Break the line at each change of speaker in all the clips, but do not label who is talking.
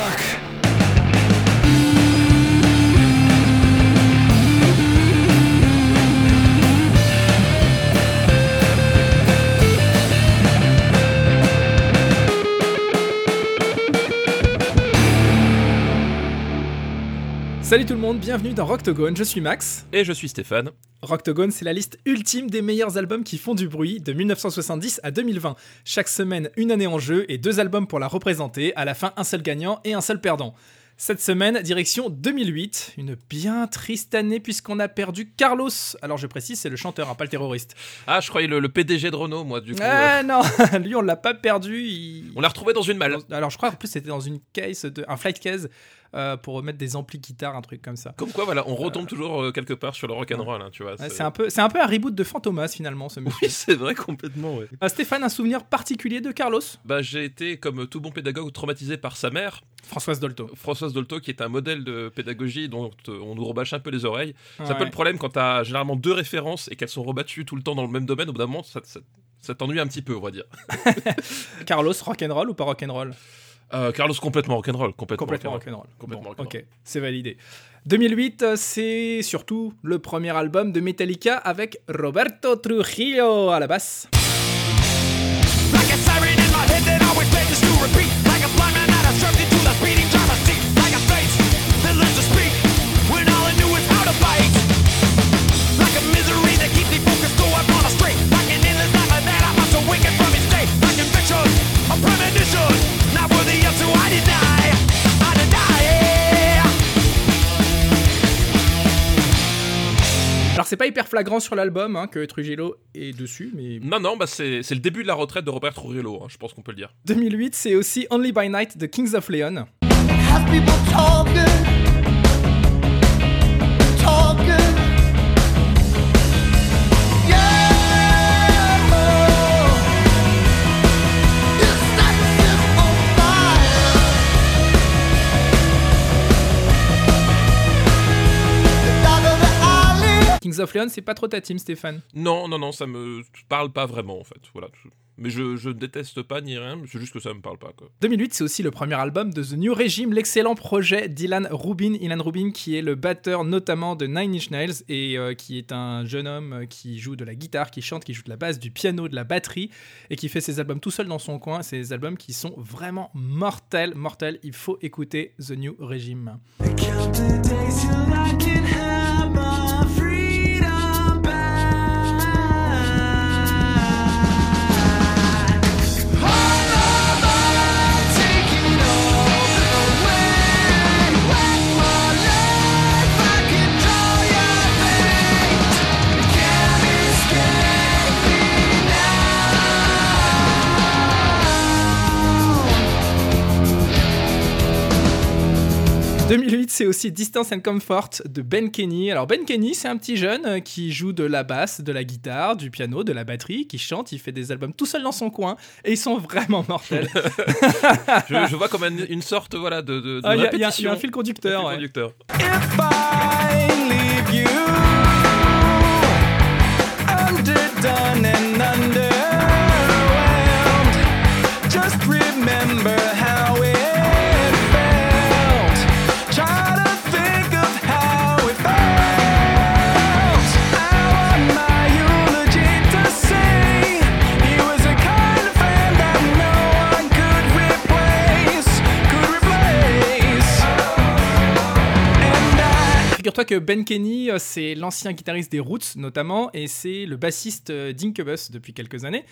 fuck. Salut tout le monde, bienvenue dans Rocktogone, je suis Max.
Et je suis Stéphane.
Rocktogone, c'est la liste ultime des meilleurs albums qui font du bruit de 1970 à 2020. Chaque semaine, une année en jeu et deux albums pour la représenter, à la fin un seul gagnant et un seul perdant. Cette semaine, direction 2008, une bien triste année puisqu'on a perdu Carlos. Alors je précise, c'est le chanteur, hein, pas le terroriste.
Ah, je croyais le, PDG de Renault, moi, du coup.
Ah euh. non, lui on l'a pas perdu.
On l'a retrouvé dans une malle.
Alors je crois en plus c'était dans une case, de... un flight case euh, pour remettre des amplis guitare, un truc comme ça.
Comme quoi, voilà, on retombe toujours euh, quelque part sur le rock and roll, hein, tu vois.
c'est un peu, c'est un peu un reboot de Fantomas finalement, ce monsieur.
Oui, c'est vrai complètement. Ouais.
Euh, Stéphane, un souvenir particulier de Carlos?
Bah, j'ai été comme tout bon pédagogue traumatisé par sa mère.
Françoise Dolto.
Françoise Dolto, qui est un modèle de pédagogie dont on nous rebâche un peu les oreilles. C'est un peu le problème quand t'as généralement deux références et qu'elles sont rebattues tout le temps dans le même domaine. Au bout d'un moment, ça, ça t'ennuie un petit peu, on va dire.
Carlos, rock'n'roll ou pas rock'n'roll
euh, Carlos complètement rock'n'roll, complètement,
complètement rock'n'roll. Complètement Ok, c'est validé. 2008, euh, c'est surtout le premier album de Metallica avec Roberto Trujillo à la basse. C'est pas hyper flagrant sur l'album hein, que Trujillo est dessus, mais...
Non, non, bah c'est le début de la retraite de Robert Trujillo, hein, je pense qu'on peut le dire.
2008, c'est aussi Only by Night de Kings of Leon. Kings of Leon, c'est pas trop ta team, Stéphane?
Non, non, non, ça me parle pas vraiment, en fait. Voilà. Mais je, je déteste pas ni rien, c'est juste que ça me parle pas. Quoi.
2008, c'est aussi le premier album de The New Regime, l'excellent projet d'Ilan Rubin. Ilan Rubin, qui est le batteur notamment de Nine Inch Nails et euh, qui est un jeune homme qui joue de la guitare, qui chante, qui joue de la basse, du piano, de la batterie et qui fait ses albums tout seul dans son coin. C'est des albums qui sont vraiment mortels, mortels. Il faut écouter The New Regime. 2008, c'est aussi Distance and Comfort de Ben Kenny. Alors Ben Kenny, c'est un petit jeune euh, qui joue de la basse, de la guitare, du piano, de la batterie, qui chante, il fait des albums tout seul dans son coin et ils sont vraiment mortels.
je, vois comme une, sorte voilà de, de,
ah, Il y, a un fil conducteur.
Un fil conducteur. just Ben Kenny, euh, c'est l'ancien guitariste des Roots notamment, et c'est le bassiste euh, d'Incubus depuis quelques années.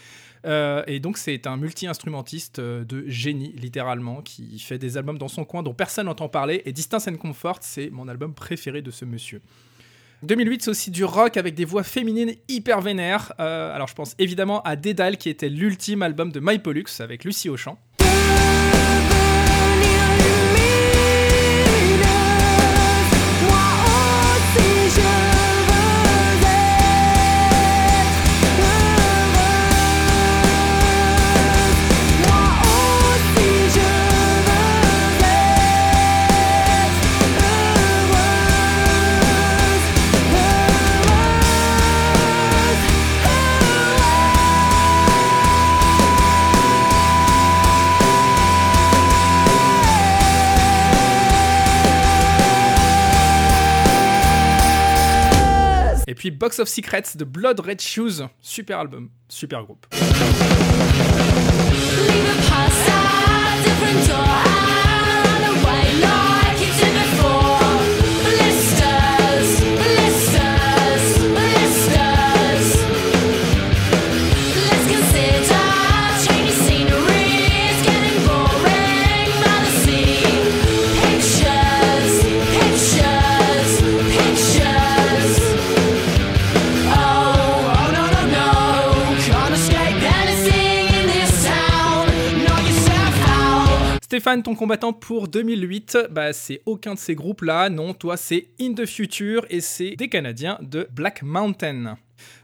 Euh, et donc c'est un multi-instrumentiste de génie, littéralement, qui fait des albums dans son coin dont personne n'entend parler. Et Distance and Comfort, c'est mon album préféré de ce monsieur. 2008, c'est aussi du rock avec des voix féminines hyper vénères. alors je pense évidemment à Dédale, qui était l'ultime album de My Pollux avec Lucie Auchan.
Box of Secrets de Blood Red Shoes. Super album, super groupe. Stéphane, ton combattant pour 2008, bah, c'est aucun de ces groupes-là. Non, toi, c'est In the Future et c'est des Canadiens de Black Mountain.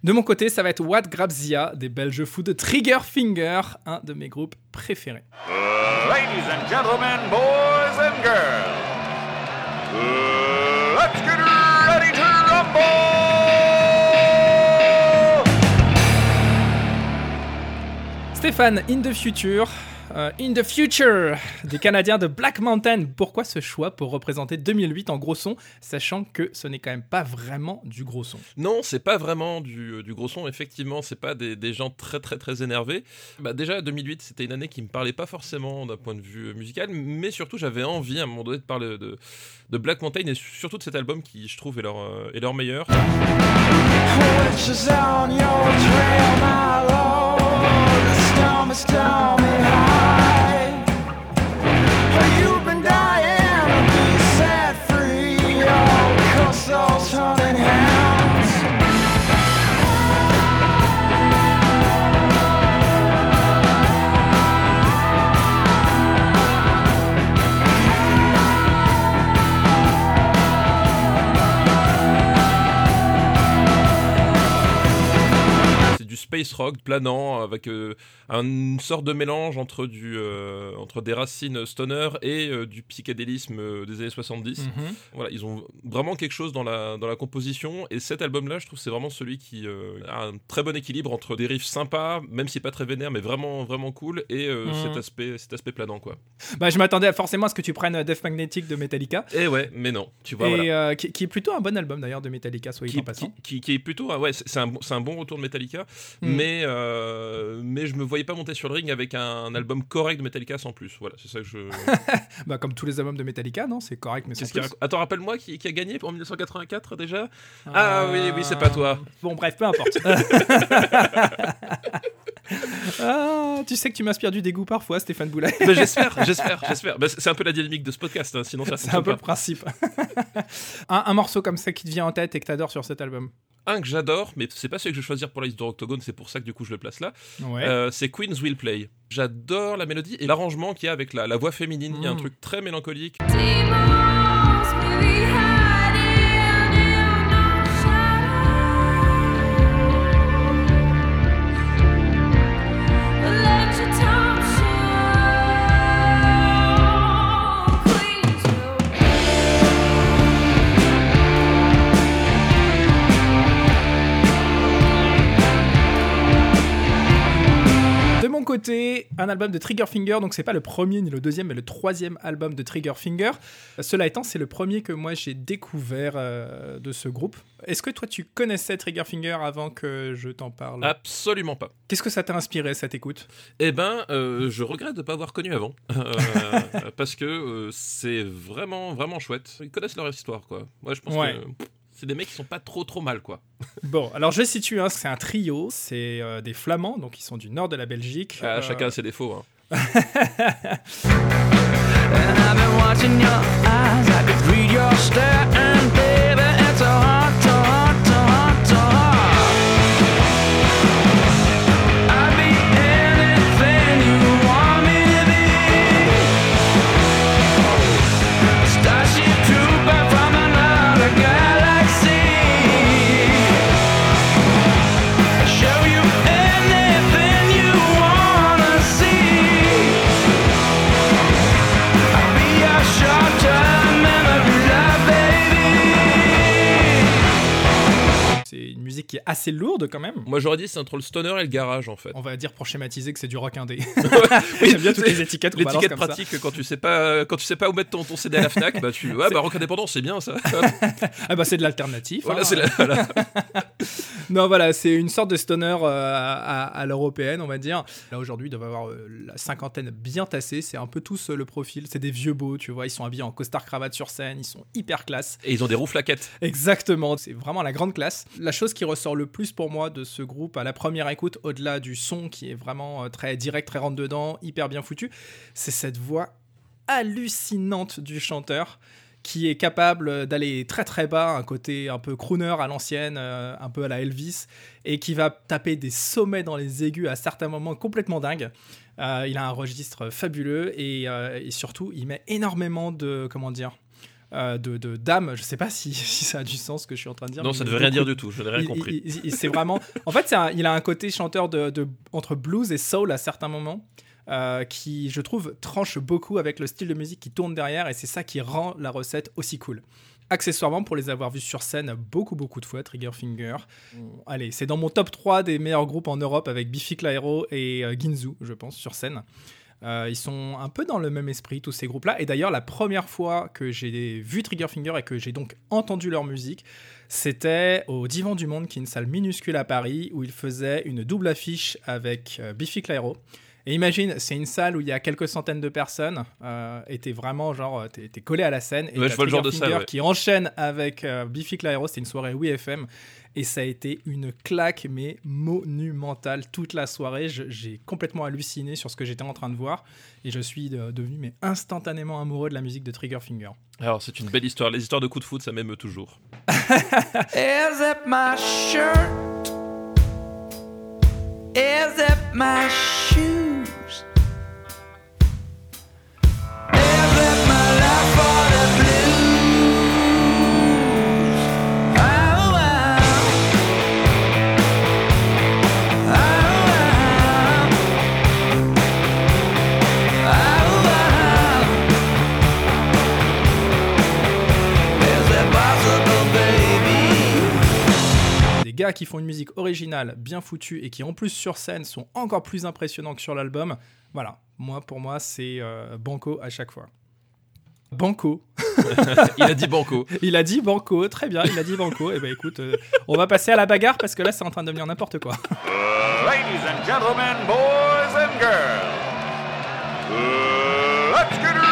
De mon côté, ça va être What Grabzia des Belges fous de Trigger Finger, un de mes groupes préférés. ladies and gentlemen, boys and girls, let's get ready to rumble! Stéphane, In the Future, euh, In the Future des Canadiens de Black Mountain. Pourquoi ce choix pour représenter 2008 en gros son, sachant que ce n'est quand même pas vraiment du gros son?
Non, c'est pas vraiment du, euh, gros son. Effectivement, c'est pas des, gens très très très énervés. Bah, déjà, 2008, c'était une année qui me parlait pas forcément d'un point de vue euh, musical, mais surtout, j'avais envie à un moment donné de parler de, Black Mountain et surtout de cet album qui, je trouve, est leur, est leur meilleur. Space rock planant avec euh, une sorte de mélange entre du euh, entre des racines stoner et euh, du psychédélisme des années 70. Mhm. Voilà, ils ont vraiment quelque chose dans la dans la composition et cet album là, je trouve c'est vraiment celui qui a un très bon équilibre entre des riffs sympas, même si pas très vénère mais vraiment vraiment cool et mhm. cet aspect cet aspect planant quoi.
Bah je m'attendais forcément à ce que tu prennes Death Magnetic de Metallica.
Et ouais, mais non, tu vois
et qui, est plutôt un bon album d'ailleurs de Metallica, soit
qui,
en passant.
Qui, qui, est plutôt ouais, c'est un, un bon retour de Metallica. Mm. Mais, euh, mais je me voyais pas monter sur le ring avec un, album correct de Metallica sans plus. Voilà, c'est ça que je.
bah, comme tous les albums de Metallica, non C'est correct, mais sans plus.
Attends, rappelle-moi qui, a gagné en 1984 déjà? Ah oui, oui, c'est pas toi.
Bon, bref, peu importe. ah, tu sais que tu m'inspires du dégoût parfois, Stéphane Boulet.
j'espère, j'espère, j'espère. C'est un peu la dynamique de ce podcast, hein, sinon ça
C'est un peu le principe. un, un, morceau comme ça qui te vient en tête et que t'adores sur cet album
un que j'adore, mais c'est pas celui que je vais choisir pour la liste de Octogone, c'est pour ça que du coup je le place là. Euh, c'est Queen's Will Play. J'adore la mélodie et l'arrangement qu'il y a avec la, voix féminine. Il y a un mm. truc très mélancolique.
Un album de Triggerfinger, donc c'est pas le premier ni le deuxième, mais le troisième album de Triggerfinger. Cela étant, c'est le premier que moi j'ai découvert euh, de ce groupe. Est-ce que toi tu connaissais Triggerfinger avant que je t'en parle?
Absolument pas.
Qu'est-ce que ça t'a inspiré cette écoute?
Eh ben, euh, je regrette de ne pas avoir connu avant, euh, parce que c'est vraiment vraiment chouette. Ils connaissent leur histoire, quoi. Moi, je pense que des mecs qui sont pas trop trop mal quoi.
Bon, alors je situe, hein, c'est un trio, c'est euh, des Flamands, donc ils sont du nord de la Belgique.
Ah. Euh, chacun ses défauts. Hein.
Assez lourde quand même.
Moi j'aurais dit c'est entre le stoner et le garage en fait.
On va dire pour schématiser que c'est du rock indé. oui, J'aime bien toutes les étiquettes.
L'étiquette pratique quand tu sais pas quand tu sais pas où mettre ton, ton CD à la Fnac, bah tu ouais bah rock indépendant c'est bien ça.
ah bah c'est de l'alternative.
Voilà, hein. c'est la, voilà.
non voilà c'est une sorte de stoner euh, à, l'européenne on va dire. Là aujourd'hui il doit avoir euh, la cinquantaine bien tassée. C'est un peu tous euh, le profil. C'est des vieux beaux tu vois. Ils sont habillés en costard cravate sur scène. Ils sont hyper classe.
Et ils ont des roues flaquettes.
Exactement. C'est vraiment la grande classe. La chose qui ressort le plus pour moi de ce groupe à la première écoute, au-delà du son qui est vraiment très direct, très rentre dedans, hyper bien foutu, c'est cette voix hallucinante du chanteur qui est capable d'aller très très bas, un côté un peu crooner à l'ancienne, euh, un peu à la Elvis, et qui va taper des sommets dans les aigus à certains moments complètement dingues. Euh, il a un registre fabuleux et, et, surtout il met énormément de comment dire euh, de, de dame. Je sais pas si, si, ça a du sens ce que je suis en train de dire.
Non, ça ne veut rien dire du tout. Je n'ai rien compris.
C'est vraiment. En fait, il a un côté chanteur de, de, entre blues et soul à certains moments. Euh, qui, je trouve, tranche beaucoup avec le style de musique qui tourne derrière, et c'est ça qui rend la recette aussi cool. Accessoirement, pour les avoir vus sur scène beaucoup, beaucoup de fois, Triggerfinger, mm. allez, c'est dans mon top 3 des meilleurs groupes en Europe avec Biffy Clyro et euh, Ginzu, je pense, sur scène. Euh, ils sont un peu dans le même esprit, tous ces groupes-là. Et d'ailleurs, la première fois que j'ai vu Triggerfinger et que j'ai donc entendu leur musique, c'était au Divan du Monde, qui est une salle minuscule à Paris, où ils faisaient une double affiche avec euh, Biffy Clyro. Et imagine, c'est une salle où il y a quelques centaines de personnes, euh, et t'es vraiment genre, t'es, collé à la scène, et
ouais, je vois le genre de salle,
qui enchaîne avec Biffy Clyro, c'était une soirée Oui FM, et ça a été une claque, mais monumentale toute la soirée. J'ai complètement halluciné sur ce que j'étais en train de voir. Et je suis devenu mais instantanément amoureux de la musique de Triggerfinger.
Alors, c'est une belle histoire. Les histoires de coups de foot, ça m'aime toujours.
Is it my shirt? Is it my shoes?
Gars qui font une musique originale, bien foutue et qui en plus sur scène sont encore plus impressionnants que sur l'album. Voilà, moi pour moi c'est euh, Banco à chaque fois. Banco.
il a dit Banco.
il a dit Banco, très bien, il a dit Banco. Et eh ben écoute, euh, on va passer à la bagarre parce que là c'est en train de devenir n'importe quoi.
ladies and gentlemen, boys and girls, let's get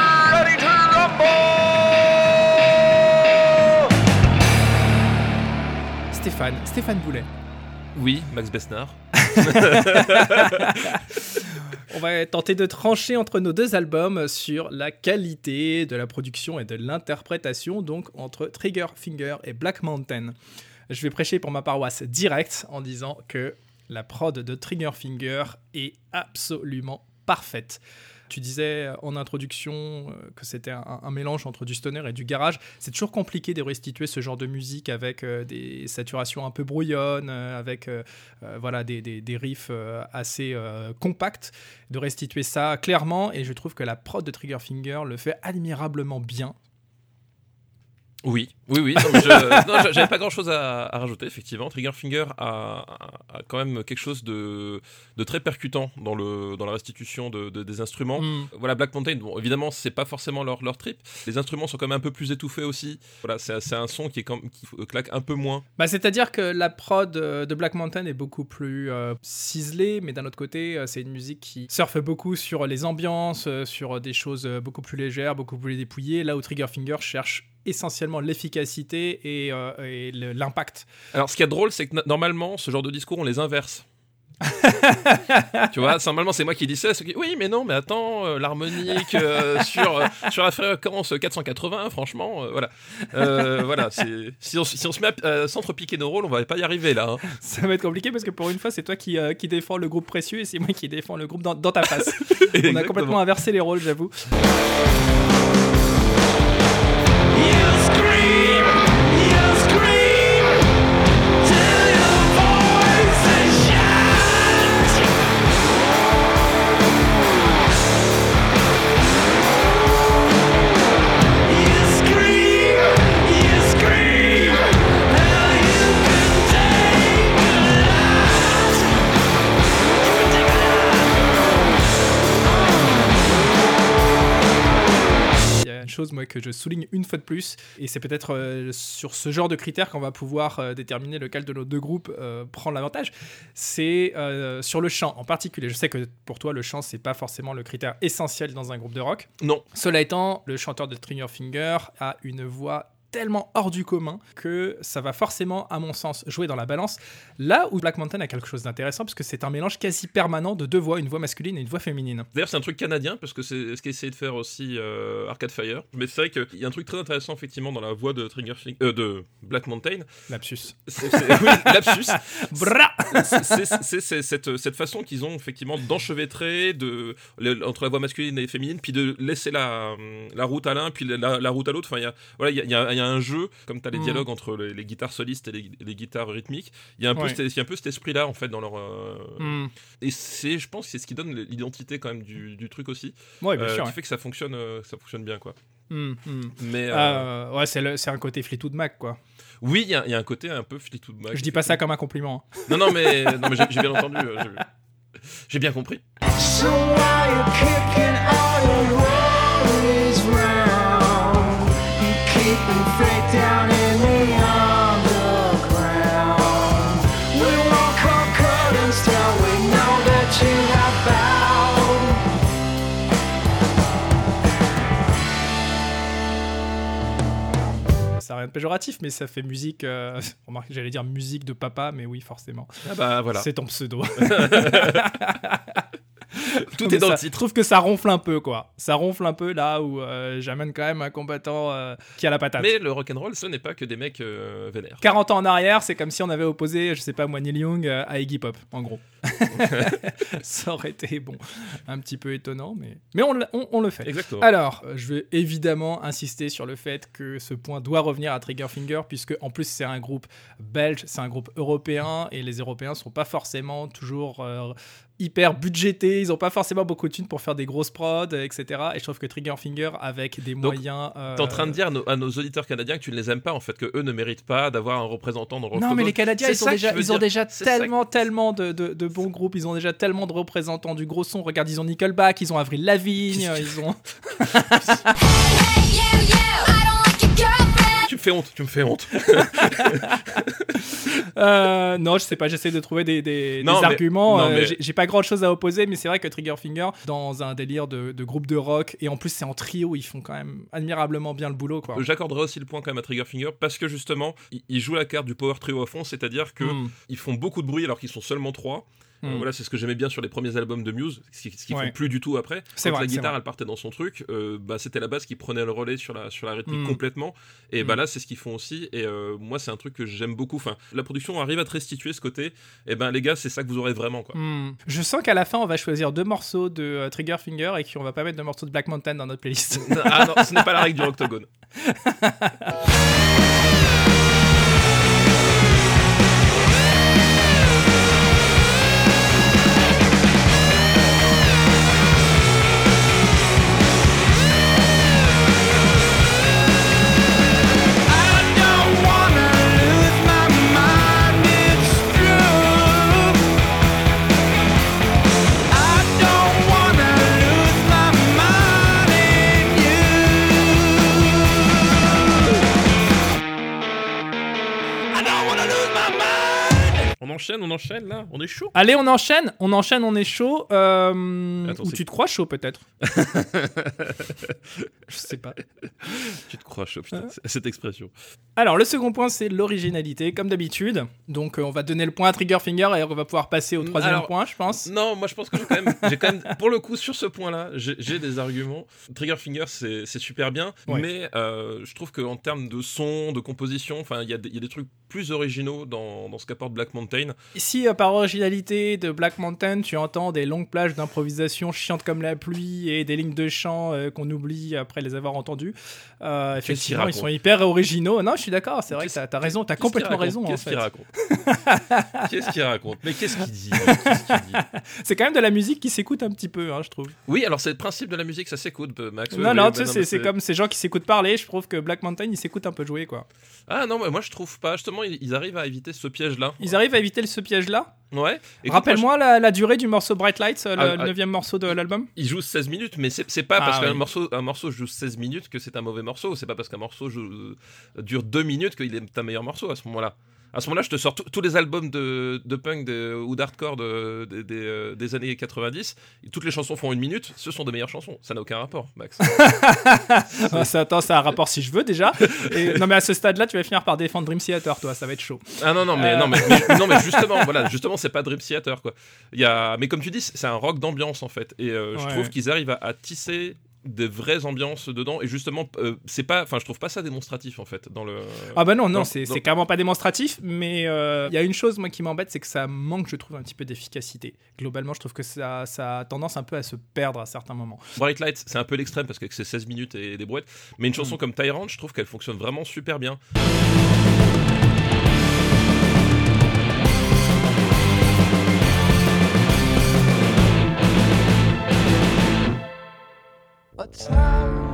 Stéphane, Stéphane Boulet.
Oui, Max Besnard.
On va tenter de trancher entre nos deux albums sur la qualité de la production et de l'interprétation, donc entre Trigger Finger et Black Mountain. Je vais prêcher pour ma paroisse directe en disant que la prod de Trigger Finger est absolument parfaite. Tu disais euh, en introduction euh, que c'était un, mélange entre du stoner et du garage. C'est toujours compliqué de restituer ce genre de musique avec euh, des saturations un peu brouillonnes, avec voilà, des, des, riffs assez compacts, de restituer ça clairement. Et je trouve que la prod de Triggerfinger le fait admirablement bien.
Oui, oui, oui. je, j'avais pas grand chose à, rajouter, effectivement. Triggerfinger a, a, quand même quelque chose de, de, très percutant dans, le, dans la restitution de, des instruments. Mm. Voilà, Black Mountain, bon, évidemment, c'est pas forcément leur, leur trip. Les instruments sont quand même un peu plus étouffés aussi. Voilà, c'est, un son qui, est qui claque un peu moins.
Bah, c'est-à-dire que la prod de Black Mountain est beaucoup plus euh, ciselée, mais d'un autre côté, euh, c'est une musique qui surfe beaucoup sur les ambiances, euh, sur des choses beaucoup plus légères, beaucoup plus dépouillées, là où Triggerfinger cherche essentiellement l'efficacité et, euh, l'impact.
Alors, ce qui est drôle, c'est que normalement, ce genre de discours, on les inverse. tu vois, normalement c'est moi qui dis ça. Oui, mais non, mais attends, euh, l'harmonique euh, sur, sur la fréquence 480, franchement, voilà. voilà, si on, si on se met à s'entrepiquer nos rôles, on va pas y arriver là. Hein.
Ça va être compliqué parce que pour une fois, c'est toi qui, qui défends le groupe précieux et c'est moi qui défends le groupe dans, dans ta face. on a complètement inversé les rôles, j'avoue. Chose je souligne une fois de plus, et c'est peut-être euh, sur ce genre de critères qu'on va pouvoir euh, déterminer lequel de nos deux groupes euh, prend l'avantage. C'est sur le chant en particulier. Je sais que pour toi le chant c'est pas forcément le critère essentiel dans un groupe de rock.
Non,
Cela étant, le chanteur de Trigger Finger a une voix tellement hors du commun que ça va forcément, à mon sens, jouer dans la balance. Là où Black Mountain a quelque chose d'intéressant, parce que c'est un mélange quasi permanent de deux voix, une voix masculine et une voix féminine.
D'ailleurs, c'est un truc canadien parce que c'est ce qu'a essayé de faire aussi euh, Arcade Fire. Mais c'est vrai qu'il y a un truc très intéressant effectivement dans la voix de Trigger Fing- euh, de Black Mountain.
Lapsus.
Oui, lapsus. C'est- cette, cette façon qu'ils ont effectivement d'enchevêtrer de, le- entre la voix masculine et féminine, puis de laisser la, la route à l'un, puis la, la route à l'autre. Enfin, il y a, voilà, il y a, il y a- il y a un jeu, comme tu as les
Mm.
dialogues entre les, les guitares solistes et les, les guitares rythmiques. Il y a un peu,
Ouais.
cet, il y a un peu cet esprit-là en fait dans leur. euh,
Hmm.
Et c'est, je pense, que c'est ce qui donne l'identité quand même du, du truc aussi,
Ouais, bien
euh,
sûr.
qui
ouais.
fait que ça fonctionne, euh, ça fonctionne bien quoi.
Hmm.
Mais euh,
Euh, ouais, c'est le- c'est un côté Fleetwood Mac, quoi.
oui, il y, a- il y a un côté un peu Fleetwood Mac.
Je dis pas ça comme un compliment. hein.
Non, non, mais, non, mais j'ai, j'ai bien entendu. j'ai- J'ai bien compris.
So
Ça n'a rien de péjoratif, mais ça fait musique. euh, remarque, J'allais dire musique de papa, mais oui, forcément.
Ah bah voilà.
C'est ton pseudo.
Tout
Mais
est dans
ça-
le titre.
Je trouve que ça ronfle un peu, quoi. Ça ronfle un peu là où euh, j'amène quand même un combattant euh, qui a la patate.
Mais le rock'n'roll, ce n'est pas que des mecs euh, vénères.
40 ans en arrière, c'est comme si on avait opposé, je sais pas moi, Neil Young euh, à Iggy Pop, en gros. ça aurait été, bon, un petit peu étonnant, mais, mais on, l'a- on- on le fait.
Exactement.
Alors, je vais évidemment insister sur le fait que ce point doit revenir à Triggerfinger, puisque en plus c'est un groupe belge, c'est un groupe européen, et les Européens sont pas forcément toujours hyper budgétés, ils ont pas forcément beaucoup de thunes pour faire des grosses prods, etc. Et je trouve que Triggerfinger, avec des
Donc,
moyens... euh,
T'es en train de dire à nos, à nos auditeurs canadiens que tu ne les aimes pas, en fait, que eux ne méritent pas d'avoir un représentant dans le
Non, mais les Canadiens, ils, ont déjà, ils ont tellement, tellement de, de, de bons groupes, ils ont déjà tellement de représentants du gros son. Regarde, ils ont Nickelback, ils ont Avril Lavigne, ils ont.
Tu me fais honte, tu me fais honte.
Euh, non, je sais pas, j'essaie de trouver des, des-
Non,
des
mais-
arguments.
non,
euh,
mais-
j'ai- J'ai pas grand chose à opposer, mais c'est vrai que Triggerfinger, dans un délire de, de groupe de rock, et en plus c'est en trio, ils font quand même admirablement bien le boulot, quoi.
J'accorderai aussi le point quand même à Triggerfinger parce que justement, ils, ils jouent la carte du power trio à fond, c'est-à-dire que
Mm.
ils font beaucoup de bruit alors qu'ils sont seulement trois. Euh,
Mm.
voilà, c'est ce que j'aimais bien sur les premiers albums de Muse, ce qui- qu'ils
Ouais.
font plus du tout après.
C'est
Quand
vrai,
la guitare elle partait dans son truc, euh, bah, c'était la basse qui prenait le relais sur la, sur la rythmique
Mm.
complètement. Et
Mm.
bah là, c'est ce qu'ils font aussi. Et euh, moi, c'est un truc que j'aime beaucoup. Enfin, la production arrive à te restituer ce côté. Et ben les gars, c'est ça que vous aurez vraiment quoi.
Hmm. Je sens qu'à la fin, on va choisir deux morceaux de euh, Triggerfinger et qu'on va pas mettre de morceaux de Black Mountain dans notre playlist.
ah non, ce n'est pas la règle du octogone. enchaîne, on enchaîne là, on est chaud?
Allez, on enchaîne, on enchaîne, on est chaud. Euh,
Attends,
ou tu te crois chaud peut-être? Je sais pas.
Tu te crois chaud, cette expression.
Alors, le second point, c'est l'originalité, comme d'habitude. Donc, euh, on va donner le point à Triggerfinger et on va pouvoir passer au troisième
Alors,
point, je pense.
Non, moi je pense que j'ai quand quand même, pour le coup, sur ce point-là, j'ai des arguments. Triggerfinger, c'est c'est super bien,
Ouais.
mais euh, je trouve qu'en termes de son, de composition, enfin, y, il y a des trucs plus originaux dans, dans ce qu'apporte Black Mountain.
Ici, euh, par originalité de Black Mountain, tu entends des longues plages d'improvisation chiantes comme la pluie et des lignes de chant euh, qu'on oublie après les avoir entendues. Euh, effectivement, ils sont hyper originaux. Non, je suis d'accord, c'est vrai que t'as as raison, t'as complètement raison.
Qu'est-ce qu'il raconte Qu'est-ce qu'il raconte Mais qu'est-ce qu'il dit
C'est quand même de la musique qui s'écoute un petit peu, hein, je trouve.
Oui, alors c'est le principe de la musique, ça s'écoute, Max.
non, non, tu sais, c'est- comme ces gens qui s'écoutent parler. Je trouve que Black Mountain, ils s'écoutent un peu jouer, quoi.
Ah non, mais moi je trouve pas. Justement, ils, ils arrivent à éviter ce piège-là.
Ils arrivent à éviter ce piège-là
Ouais.
Rappelle-moi la, la durée du morceau Bright Lights, euh, le
Ah, ah.
neuvième morceau de l'album.
Il joue 16 minutes, mais c'est pas
Ah,
parce qu'un morceau, un morceau joue 16 minutes que c'est un mauvais morceau. C'est pas parce qu'un morceau joue- euh, dure 2 minutes qu'il est un meilleur morceau à ce moment-là. À ce moment-là, je te sors tous- les albums de, de punk de- ou d'hardcore de- de- des, euh, des années 90. et Toutes les chansons font une minute. Ce sont des meilleures chansons. Ça n'a aucun rapport, Max.
Ah, ça, attends, ça a un rapport si je veux déjà. Et- non, mais à ce stade-là, tu vas finir par défendre Dream Theater, toi, ça va être chaud.
Ah non non mais
Euh.
non mais, mais- non mais justement voilà justement c'est pas Dream Theater quoi. Il y a mais comme tu dis c'est un rock d'ambiance en fait et euh, je
Ouais.
trouve qu'ils arrivent à, à tisser des vraies ambiances dedans et justement euh, c'est pas enfin je trouve pas ça démonstratif en fait dans le
Ah bah non, non, c'est
non.
c'est carrément pas démonstratif, mais euh, il y a une chose moi qui m'embête, c'est que ça manque, je trouve, un petit peu d'efficacité. Globalement, je trouve que ça, ça a tendance un peu à se perdre à certains moments.
Bright Lights c'est un peu l'extrême parce que c'est 16 minutes et des brouettes mais une
Mm.
chanson comme Tyrant je trouve qu'elle fonctionne vraiment super bien.
A tyrant,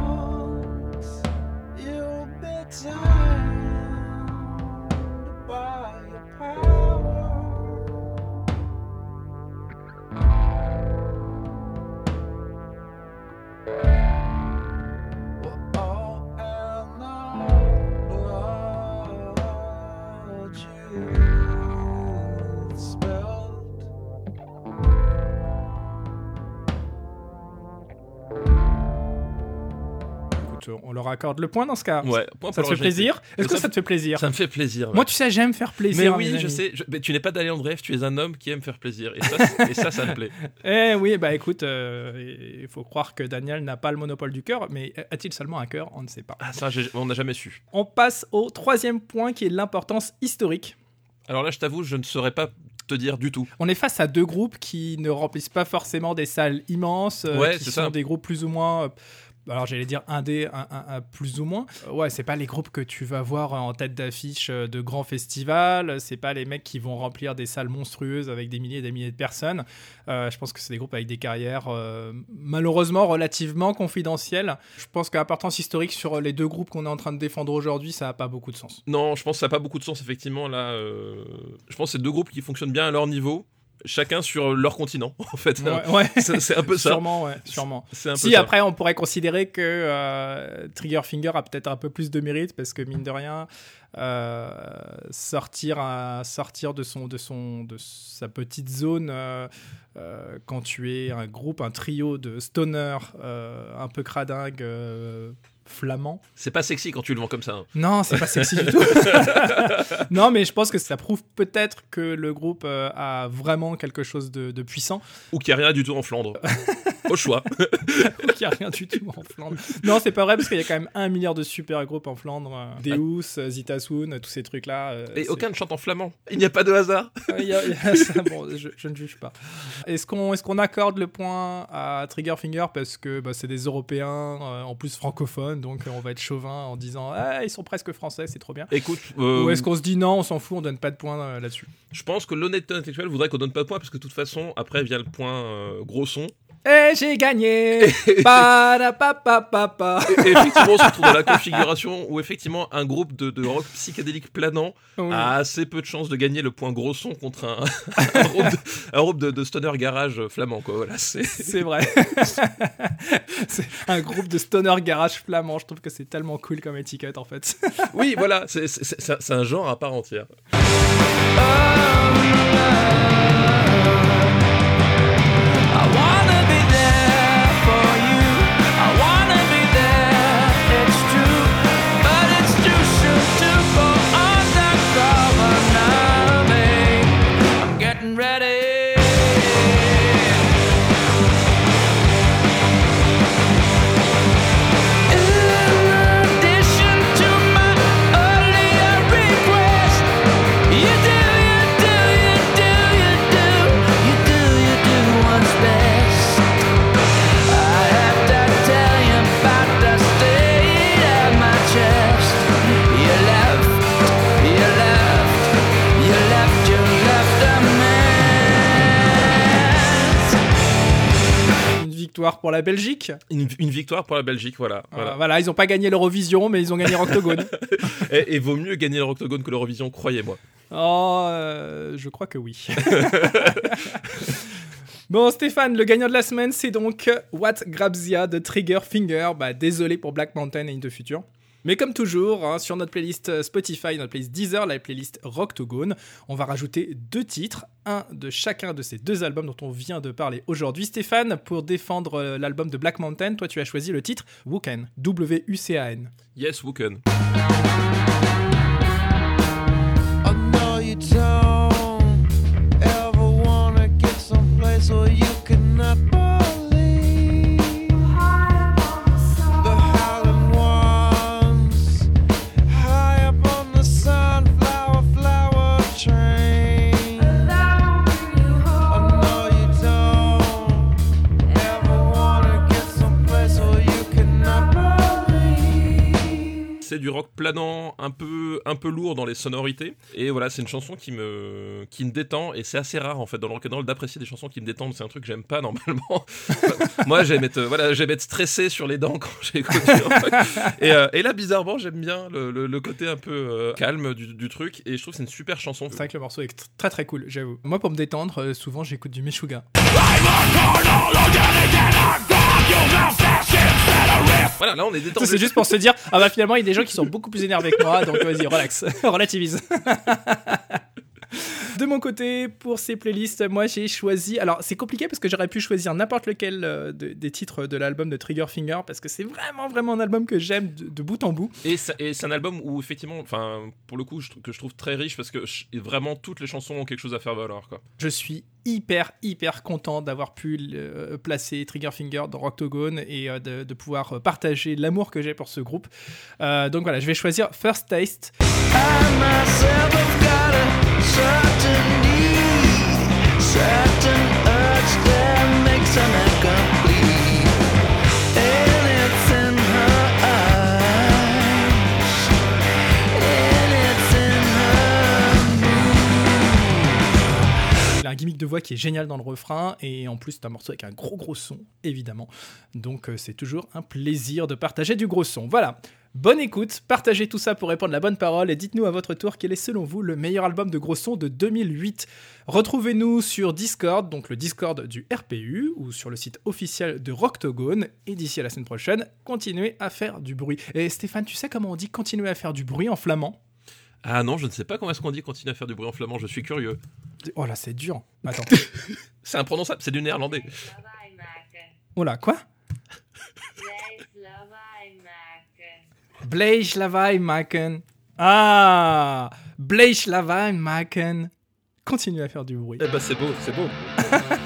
Écoute, on leur accorde le point dans ce cas.
Ouais, point
Ça te fait plaisir. Est-ce que
Ça
ça te fait plaisir
Ça me fait plaisir.
Moi, tu sais, j'aime faire plaisir.
mais oui, je
amis.
sais. je- mais tu n'es pas d'Alliant Rêve, tu es un homme qui aime faire plaisir. Et ça, et ça, ça me plaît.
Eh oui, bah écoute, euh, il faut croire que Daniel n'a pas le monopole du cœur, mais a-t-il seulement un cœur? On ne sait pas.
Ah, ça, on n'a jamais su.
On passe au troisième point qui est l'importance historique.
Alors là, je t'avoue, je ne saurais pas te dire du tout.
On est face à deux groupes qui ne remplissent pas forcément des salles immenses, euh,
Ouais,
qui sont
ça.
des groupes plus ou moins. Alors j'allais dire indé, un, un- un plus ou moins. Euh, ouais, c'est pas les groupes que tu vas voir en tête d'affiche euh, de grands festivals. C'est pas les mecs qui vont remplir des salles monstrueuses avec des milliers et des milliers de personnes. Euh, je pense que c'est des groupes avec des carrières euh, malheureusement relativement confidentielles. Je pense que l'importance historique sur les deux groupes qu'on est en train de défendre aujourd'hui, ça a pas beaucoup de sens.
Non, je pense que ça n'a pas beaucoup de sens, effectivement. Là, euh, je pense que c'est deux groupes qui fonctionnent bien à leur niveau, chacun sur leur continent, en fait.
Ouais, ouais.
C'est un peu ça.
sûrement, ouais, sûrement.
C'est un peu
Si
ça.
après on pourrait considérer que euh, Triggerfinger a peut-être un peu plus de mérite parce que mine de rien euh, sortir à, sortir de son de son de sa petite zone euh, quand tu es un groupe un trio de stoner un peu cradingue flamand
C'est pas sexy quand tu le vends comme ça. hein.
non c'est pas sexy du tout non mais je pense que ça prouve peut-être que le groupe euh, a vraiment quelque chose de, de puissant
Ou qu'il n'y a rien du tout en Flandre. Au choix.
qu'il n'y a rien du tout en Flandre. Non, c'est pas vrai parce qu'il y a quand même un milliard de super groupes en Flandre. euh, Deus, euh, Zitasun, euh, tous ces trucs-là. euh,
Et aucun ne chante en flamand. Il n'y a pas de hasard.
Il y a- il y a ça, bon, je, je ne juge pas. Est-ce qu'on est qu'on accorde le point à Triggerfinger parce que bah, c'est des Européens, euh, en plus francophones, donc euh, on va être chauvin en disant ah, ils sont presque français, c'est trop bien.
Écoute, euh,
Ou est-ce qu'on se dit non, on s'en fout, on donne pas de points euh, là-dessus?
Je pense que l'honnêteté intellectuelle voudrait qu'on donne pas de points parce que de toute façon, après vient le point euh, gros son.
Et j'ai gagné Padapapapapa.
Et effectivement, on se retrouve dans la configuration où effectivement un groupe de, de rock psychédélique planant
Oui.
a assez peu de chances de gagner le point gros son contre un, un groupe, de, un groupe de- de stoner garage flamand. Quoi. Voilà, c'est...
C'est vrai. c'est un groupe de stoner garage flamand. Je trouve que c'est tellement cool comme étiquette en fait.
Oui, voilà, c'est, c'est- un genre à part entière.
I
victoire pour la Belgique.
Une, une victoire pour la Belgique, voilà.
Euh,
voilà.
Voilà, ils n'ont pas gagné l'Eurovision, mais ils ont gagné Octogone.
Et, et vaut mieux gagner l'Octogone que l'Eurovision, croyez-moi.
Oh, euh, je crois que oui. Bon, Stéphane, le gagnant de la semaine, c'est donc What Grabzia de Trigger Finger. Bah, désolé pour Black Mountain et Into Future. Mais comme toujours, hein, sur notre playlist Spotify, notre playlist Deezer, la playlist Rock to Gone, on va rajouter deux titres, un de chacun de ces deux albums dont on vient de parler aujourd'hui. Stéphane, pour défendre euh, l'album de Black Mountain, toi tu as choisi le titre Wukan, W-U-C-A-N.
Yes, Wuken.
I know you don't ever wanna get someplace where you cannot
planant, un peu, un peu lourd dans les sonorités. Et voilà, c'est une chanson qui me, qui me détend. Et c'est assez rare en fait dans le rock and roll d'apprécier des chansons qui me détendent. C'est un truc que j'aime pas normalement. Moi, j'aime être, voilà, j'aime être stressé sur les dents quand j'écoute. en fait. et, euh, et là, bizarrement, j'aime bien le, le- le côté un peu euh, calme du, du truc. Et je trouve que c'est une super chanson.
C'est vrai que le morceau est tr- très très cool, j'avoue. Moi, pour me détendre, euh, souvent j'écoute du Meshuga.
Voilà, là, on est détendu.
C'est juste pour se dire, ah bah finalement, il y a des gens qui sont beaucoup plus énervés que moi, donc vas-y, relax, relativise. De mon côté, pour ces playlists, moi j'ai choisi. Alors c'est compliqué parce que j'aurais pu choisir n'importe lequel euh, de- des titres de l'album de Trigger Finger parce que c'est vraiment vraiment un album que j'aime de, de bout en bout.
Et ça- et c'est un album où effectivement, enfin, pour le coup, je, trouve- que je trouve très riche parce que ch- vraiment toutes les chansons ont quelque chose à faire valoir, quoi.
Je suis hyper hyper content d'avoir pu le- placer Trigger Finger dans Rocktogone et euh, de, de pouvoir euh, partager l'amour que j'ai pour ce groupe. Euh, donc voilà, je vais choisir First Taste.
I myself have got a
Il a un gimmick de voix qui est génial dans le refrain et en plus c'est un morceau avec un gros gros son évidemment. Donc euh, c'est toujours un plaisir de partager du gros son. Voilà. Bonne écoute, partagez tout ça pour répondre la bonne parole et dites-nous à votre tour quel est selon vous le meilleur album de gros son de 2008. Retrouvez-nous sur Discord, donc le Discord du RPU ou sur le site officiel de Rocktogone et d'ici à la semaine prochaine, continuez à faire du bruit. Et Stéphane, tu sais comment on dit continuer à faire du bruit en flamand?
Ah non, je ne sais pas comment est-ce qu'on dit continuer à faire du bruit en flamand. Je suis curieux.
Oh là, c'est dur. Attends.
C'est imprononçable. C'est du néerlandais.
Oh là, quoi? Bleich Lawaai maken. Ah Bleich Lawaai maken. Continue à faire du bruit.
Eh ben c'est beau, c'est beau.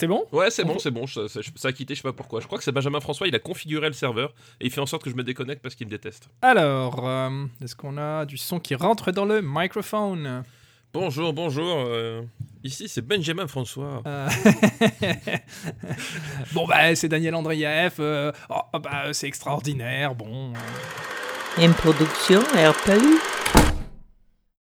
c'est bon?
Ouais, c'est bon, c'est bon. Ça, ça- ça a quitté, je sais pas pourquoi. Je crois que c'est Benjamin François. Il a configuré le serveur et il fait en sorte que je me déconnecte parce qu'il me déteste.
Alors, euh, est-ce qu'on a du son qui rentre dans le microphone?
Bonjour, bonjour. euh, ici, c'est Benjamin François.
Euh, Bon bah c'est Daniel Andreev, euh, oh, bah, c'est extraordinaire, bon...
Une production RPU.